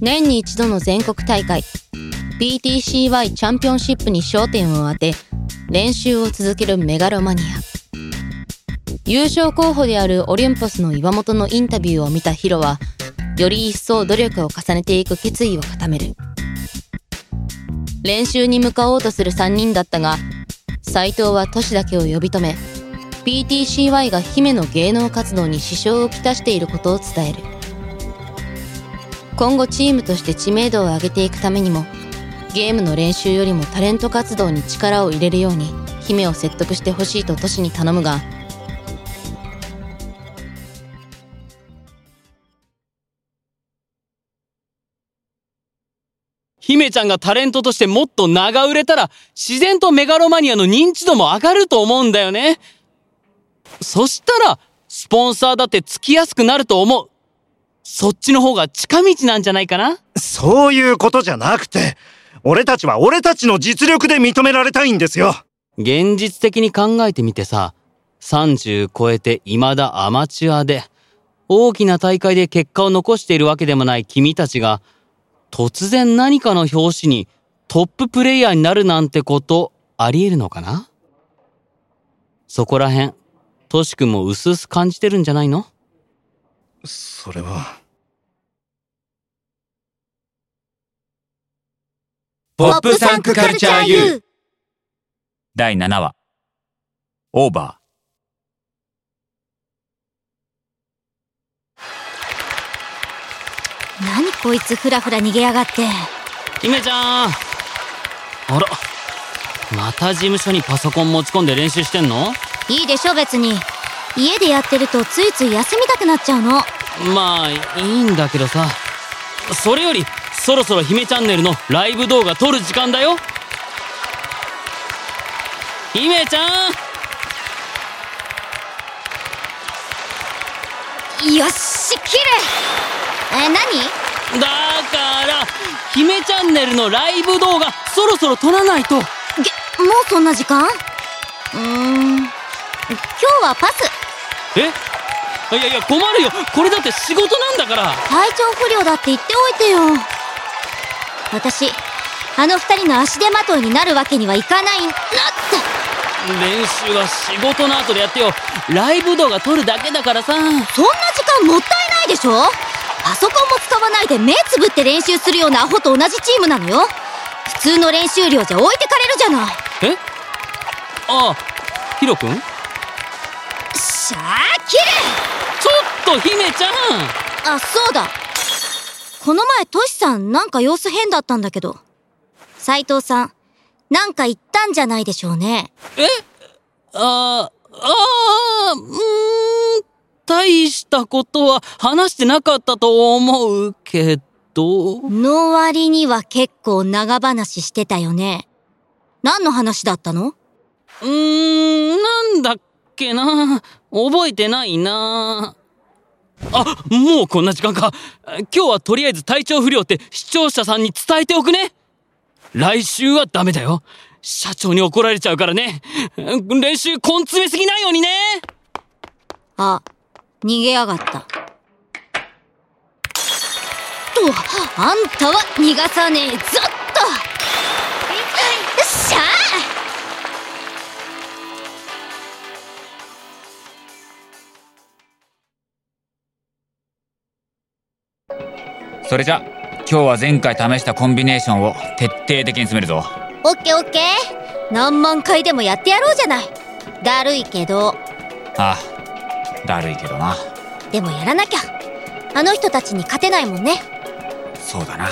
年に一度の全国大会。PTCY チャンピオンシップに焦点を当て練習を続けるメガロマニア。優勝候補であるオリンポスの岩本のインタビューを見たヒロはより一層努力を重ねていく決意を固める。練習に向かおうとする3人だったが斎藤は都市だけを呼び止め PTCY が姫の芸能活動に支障をきたしていることを伝える。今後チームとして知名度を上げていくためにもゲームの練習よりもタレント活動に力を入れるように姫を説得してほしいと都市に頼むが姫ちゃんがタレントとしてもっと長売れたら自然とメガロマニアの認知度も上がると思うんだよね。そしたらスポンサーだってつきやすくなると思う。そっちの方が近道なんじゃないかな？そういうことじゃなくて、俺たちは俺たちの実力で認められたいんですよ。現実的に考えてみてさ、30超えて未だアマチュアで、大きな大会で結果を残しているわけでもない君たちが、突然何かの表紙にトッププレイヤーになるなんてことあり得るのかな？そこら辺、トシ君も薄々感じてるんじゃないの？それは。ポップサンクカルチャー U 第7話。オーバ何こいつフラフラ逃げやがって。姫ちゃん。あら、また事務所にパソコン持ち込んで練習してんの？いいでしょ別に。家でやってるとついつい休みたくなっちゃうの。まあ、いいんだけどさ。それより、そろそろ姫チャンネルのライブ動画撮る時間だよ。姫ちゃん！よし切るえ何？だから、姫チャンネルのライブ動画、そろそろ撮らないと。げもうそんな時間？うーん。今日はパス。え？いやいや、困るよ。これだって仕事なんだから。体調不良だって言っておいてよ私あの二人の足手まといになるわけにはいかない。なって練習は仕事の後でやってよ。ライブ動画撮るだけだからさ。そんな時間もったいないでしょ？パソコンも使わないで目つぶって練習するようなアホと同じチームなのよ。普通の練習量じゃ置いてかれるじゃない。え？ああ、ヒロ君？しゃあ切れちょっと姫ちゃん！あそうだこの前トシさんなんか様子変だったんだけど斉藤さんなんか言ったんじゃないでしょうねえ？ああ、ああ、うーん、大したことは話してなかったと思うけど。の割には結構長話してたよね何の話だったの？うーん、なんだっけな。覚えてないな。あ、もうこんな時間か。今日はとりあえず体調不良って視聴者さんに伝えておくね。来週はダメだよ。社長に怒られちゃうからね。練習根詰めすぎないようにね。あ逃げやがったとあんたは逃がさねえぞっとそれじゃ今日は前回試したコンビネーションを徹底的に詰めるぞ。オッケーオッケー。何万回でもやってやろうじゃない。だるいけど。ああだるいけどな。でもやらなきゃ。あの人たちに勝てないもんね。そうだな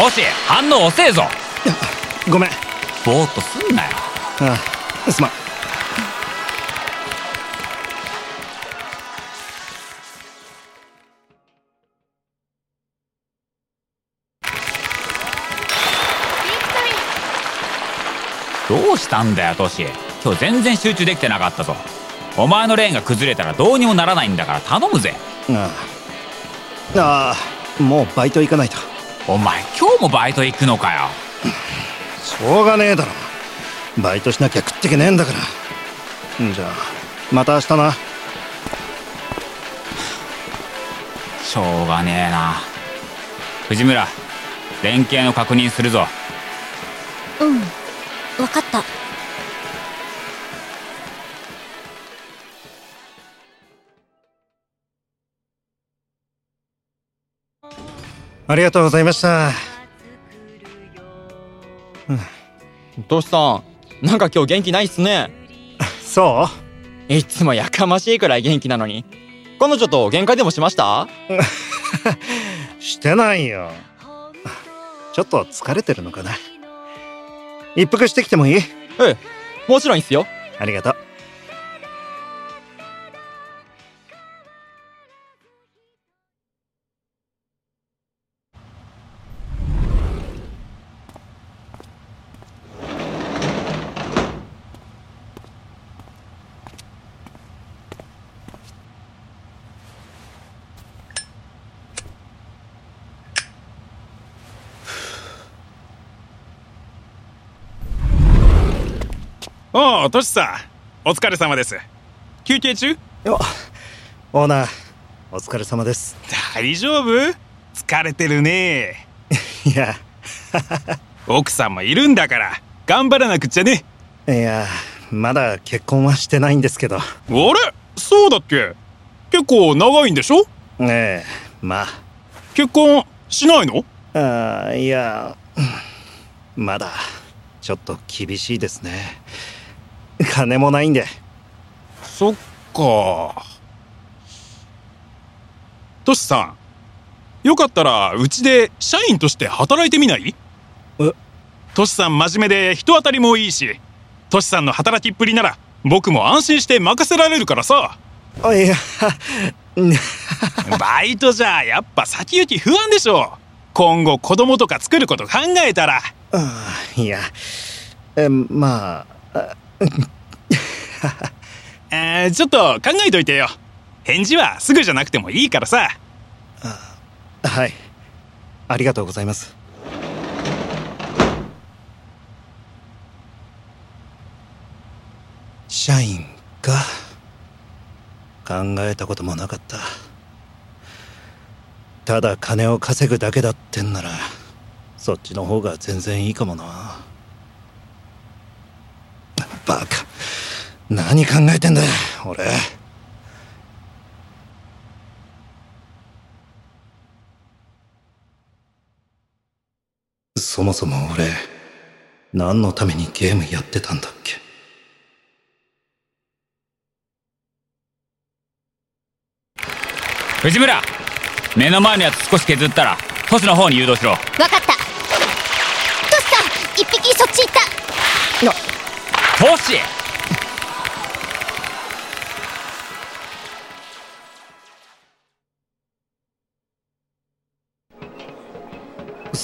トシ反応遅えぞ。ごめん。ぼーっとすんなよ。ああ、すまん。どうしたんだよトシ。今日全然集中できてなかったぞ。お前のレーンが崩れたらどうにもならないんだから頼むぜ。ああああもうバイト行かないとお前今日もバイト行くのかよ。しょうがねえだろ。バイトしなきゃ食ってけねえんだから。んじゃあまた明日な。しょうがねえな。藤村連携の確認するぞ。うん分かったありがとうございました。トシさんなんか今日元気ないっすね。そう？いつもやかましいくらい元気なのに。彼女と喧嘩でもしました？してないよ。ちょっと疲れてるのかな。一服してきてもいい？ええもちろんいいっすよ。ありがとうおおトシさんお疲れ様です。休憩中？よオーナーお疲れ様です。大丈夫？疲れてるね。いや。奥さんもいるんだから頑張らなくっちゃね。いやまだ結婚はしてないんですけど。あれ？そうだっけ？結構長いんでしょ？ええま結婚しないの？ああいやまだちょっと厳しいですね金もないんで。そっか。トシさんよかったらうちで社員として働いてみない？え？トシさん真面目で人当たりもいいしトシさんの働きっぷりなら僕も安心して任せられるからさ。あいや。バイトじゃやっぱ先行き不安でしょ。今後子供とか作ること考えたら。あいや。えまああ えーちょっと考えといてよ。返事はすぐじゃなくてもいいからさ。はい。ありがとうございます。社員か？考えたこともなかった。ただ金を稼ぐだけだってんならそっちの方が全然いいかもなバカ何考えてんだ俺。そもそも俺何のためにゲームやってたんだっけ？藤村目の前のやつ少し削ったらトシの方に誘導しろ。分かった。トシさん一匹そっち行った。トシ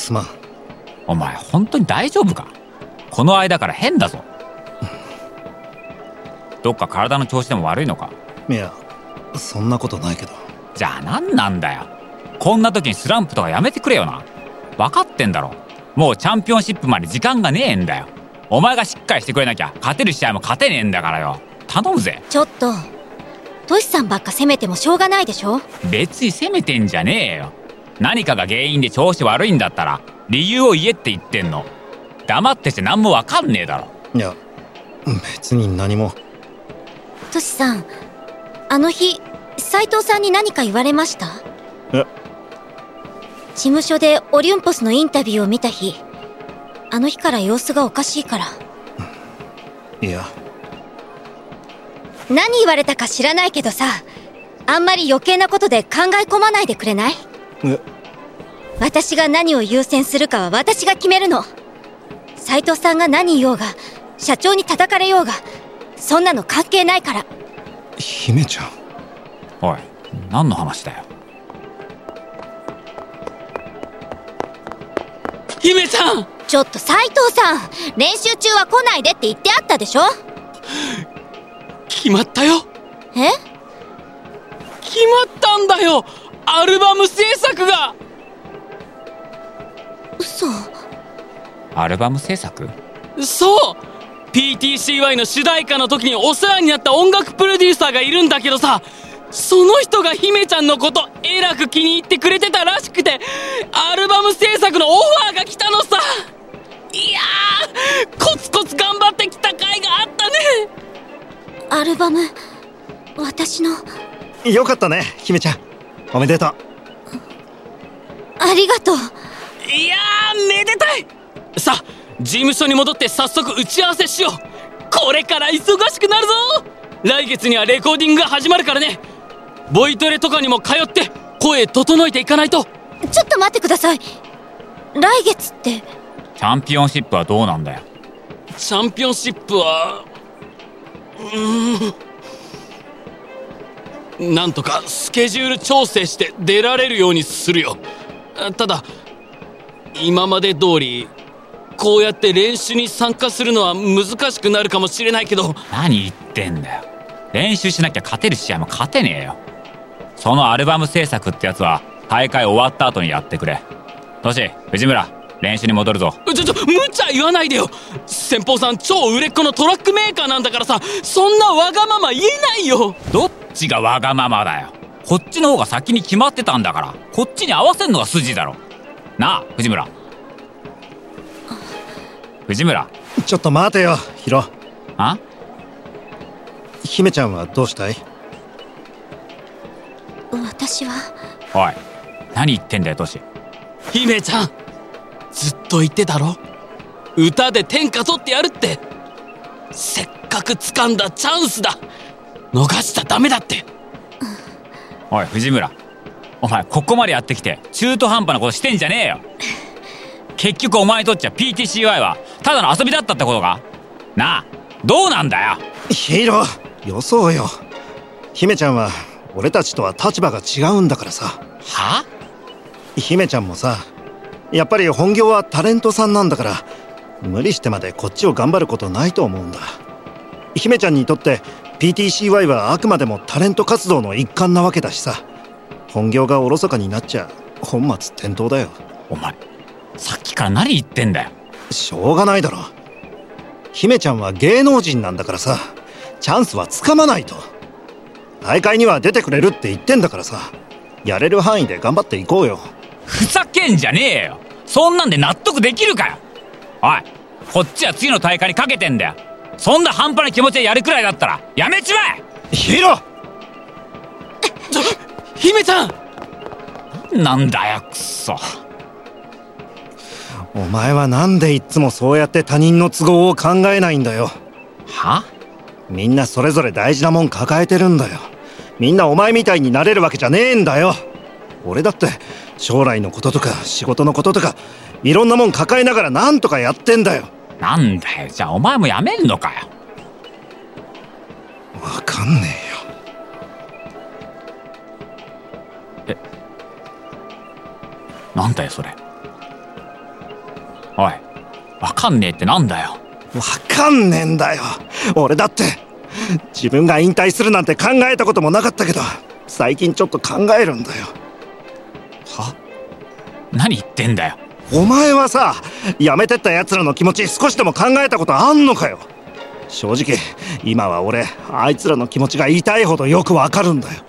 すまん。お前本当に大丈夫か？この間から変だぞ。どっか体の調子でも悪いのか？いやそんなことないけど。じゃあ何なんだよ？こんな時にスランプとかやめてくれよな。分かってんだろ。もうチャンピオンシップまで時間がねえんだよ。お前がしっかりしてくれなきゃ勝てる試合も勝てねえんだからよ。頼むぜ。ちょっと。トシさんばっか責めてもしょうがないでしょ？別に責めてんじゃねえよ何かが原因で調子悪いんだったら理由を言えって言ってんの。黙ってて何も分かんねえだろ。いや別に何も。トシさんあの日斉藤さんに何か言われました？え？事務所でオリュンポスのインタビューを見た日。あの日から様子がおかしいから。いや。何言われたか知らないけどさあんまり余計なことで考え込まないでくれない？え私が何を優先するかは私が決めるの。斉藤さんが何言おうが社長に叩かれようがそんなの関係ないから。姫ちゃん。おい何の話だよ。姫ちゃん！ちょっと斉藤さん練習中は来ないでって言ってあったでしょ？決まったよ。え？決まったんだよアルバム制作が。嘘。アルバム制作？そう。PTCY の主題歌の時にお世話になった音楽プロデューサーがいるんだけどさその人が姫ちゃんのことえらく気に入ってくれてたらしくてアルバム制作のオファーが来たのさ。いやーコツコツ頑張ってきた甲斐があったね。アルバム私の。よかったね姫ちゃんおめでとう。ありがとう。いやーめでたい。さあ事務所に戻って早速打ち合わせしよう。これから忙しくなるぞ。来月にはレコーディングが始まるからね。ボイトレとかにも通って声整えていかないと。ちょっと待ってください。来月って。チャンピオンシップはどうなんだよ。チャンピオンシップはうーんなんとかスケジュール調整して出られるようにするよ。あただ今まで通りこうやって練習に参加するのは難しくなるかもしれないけど。何言ってんだよ。練習しなきゃ勝てる試合も勝てねえよ。そのアルバム制作ってやつは大会終わった後にやってくれ。トシ藤村練習に戻るぞ。ちょちょ無茶言わないでよ。先方さん超売れっ子のトラックメーカーなんだからさそんなわがまま言えないよ。どっちがわがままだよ。こっちの方が先に決まってたんだから。こっちに合わせんのが筋だろ。なあ藤村。藤村。ちょっと待てよヒロ。あ？姫ちゃんはどうしたい？私は？おい何言ってんだよトシ。姫ちゃんずっと言ってたろ？歌で天下取ってやるって。せっかく掴んだチャンスだ逃しちゃダメだって。おい藤村。お前ここまでやってきて中途半端なことしてんじゃねえよ。結局お前にとっちゃ PTCY はただの遊びだったってことか？なあどうなんだよ？ヒロよそうよ。姫ちゃんは俺たちとは立場が違うんだからさ。は？姫ちゃんもさやっぱり本業はタレントさんなんだから無理してまでこっちを頑張ることないと思うんだ。姫ちゃんにとって PTCY はあくまでもタレント活動の一環なわけだしさ。本業がおろそかになっちゃ本末転倒だよ。お前さっきから何言ってんだよ。しょうがないだろ。姫ちゃんは芸能人なんだからさ。チャンスはつかまないと。大会には出てくれるって言ってんだからさ。やれる範囲で頑張っていこうよ。ふざけんじゃねえよ。そんなんで納得できるかよ。おいこっちは次の大会にかけてんだよそんな半端な気持ちでやるくらいだったらやめちまえ！ヒロ！姫ちゃん！なんだよくそ。お前はなんでいっつもそうやって他人の都合を考えないんだよ？は？みんなそれぞれ大事なもん抱えてるんだよ。みんなお前みたいになれるわけじゃねえんだよ。俺だって将来のこととか仕事のこととかいろんなもん抱えながらなんとかやってんだよなんだよ。じゃあお前もやめんのかよ。わかんねなんだよそれ。おいわかんねえってなんだよえよ。わかんねえんだよ。俺だって自分が引退するなんて考えたこともなかったけど最近ちょっと考えるんだよ。は？何言ってんだよ。お前はさ辞めてった奴らの気持ち少しでも考えたことあんのかよ。正直今は俺あいつらの気持ちが痛いほどよくわかるんだよ。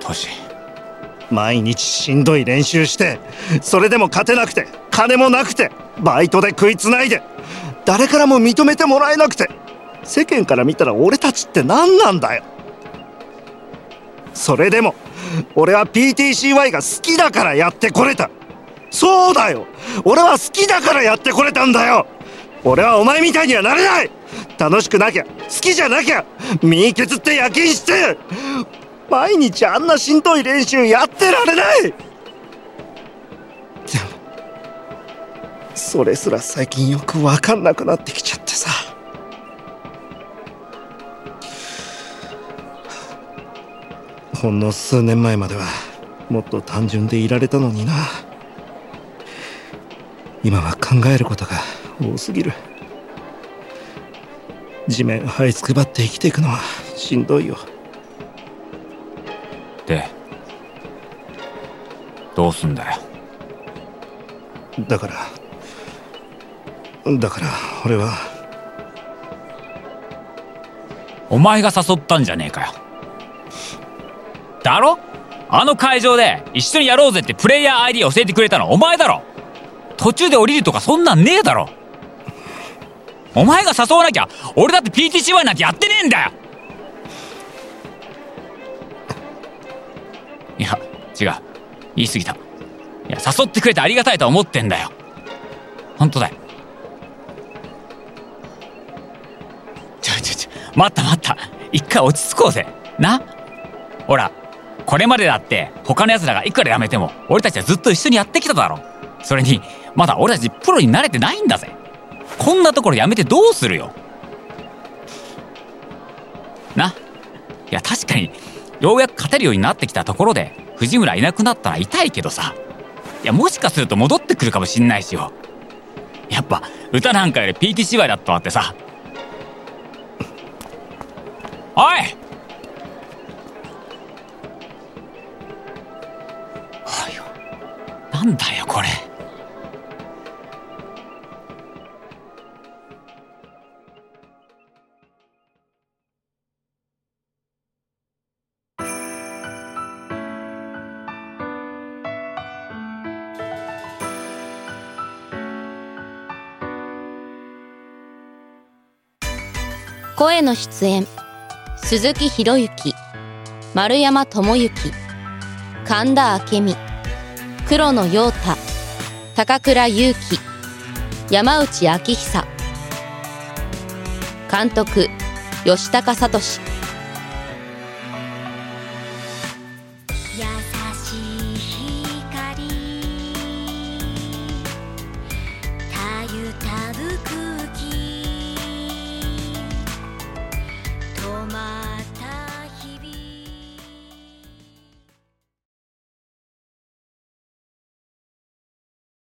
トシ毎日しんどい練習してそれでも勝てなくて金もなくてバイトで食いつないで誰からも認めてもらえなくて世間から見たら俺たちって何なんだよ。それでも俺は PTCY が好きだからやってこれた。そうだよ。俺は好きだからやってこれたんだよ。俺はお前みたいにはなれない。楽しくなきゃ。好きじゃなきゃ。身削って夜勤して。毎日あんなしんどい練習やってられない。でもそれすら最近よく分かんなくなってきちゃってさ。ほんの数年前まではもっと単純でいられたのにな。今は考えることが多すぎる。地面這いつくばって生きていくのはしんどいよ。でどうすんだよ？だからだから俺は。お前が誘ったんじゃねえかよ。だろ？あの会場で一緒にやろうぜってプレイヤー ID 教えてくれたのお前だろ途中で降りるとかそんなんねえだろ。お前が誘わなきゃ俺だって PTCY なんてやってねえんだよ。いや違う。言い過ぎた。いや誘ってくれてありがたいとは思ってんだよ。本当だよ。ちょちょちょ待った待った。一回落ち着こうぜ。な？ほらこれまでだって他の奴らがいくら辞めても俺たちはずっと一緒にやってきただろ。それにまだ俺たちプロに慣れてないんだぜ。こんなところ辞めてどうするよ。な。いや確かにようやく勝てるようになってきたところで藤村いなくなったら痛いけどさ。いやもしかすると戻ってくるかもしんないしよ。やっぱ歌なんかより PT 芝居だったわってさ。おい。なんだよこれ。への出演。鈴木博之。丸山智之。神田明美。黒野陽太。高倉優希。山内昭久。監督吉高聡。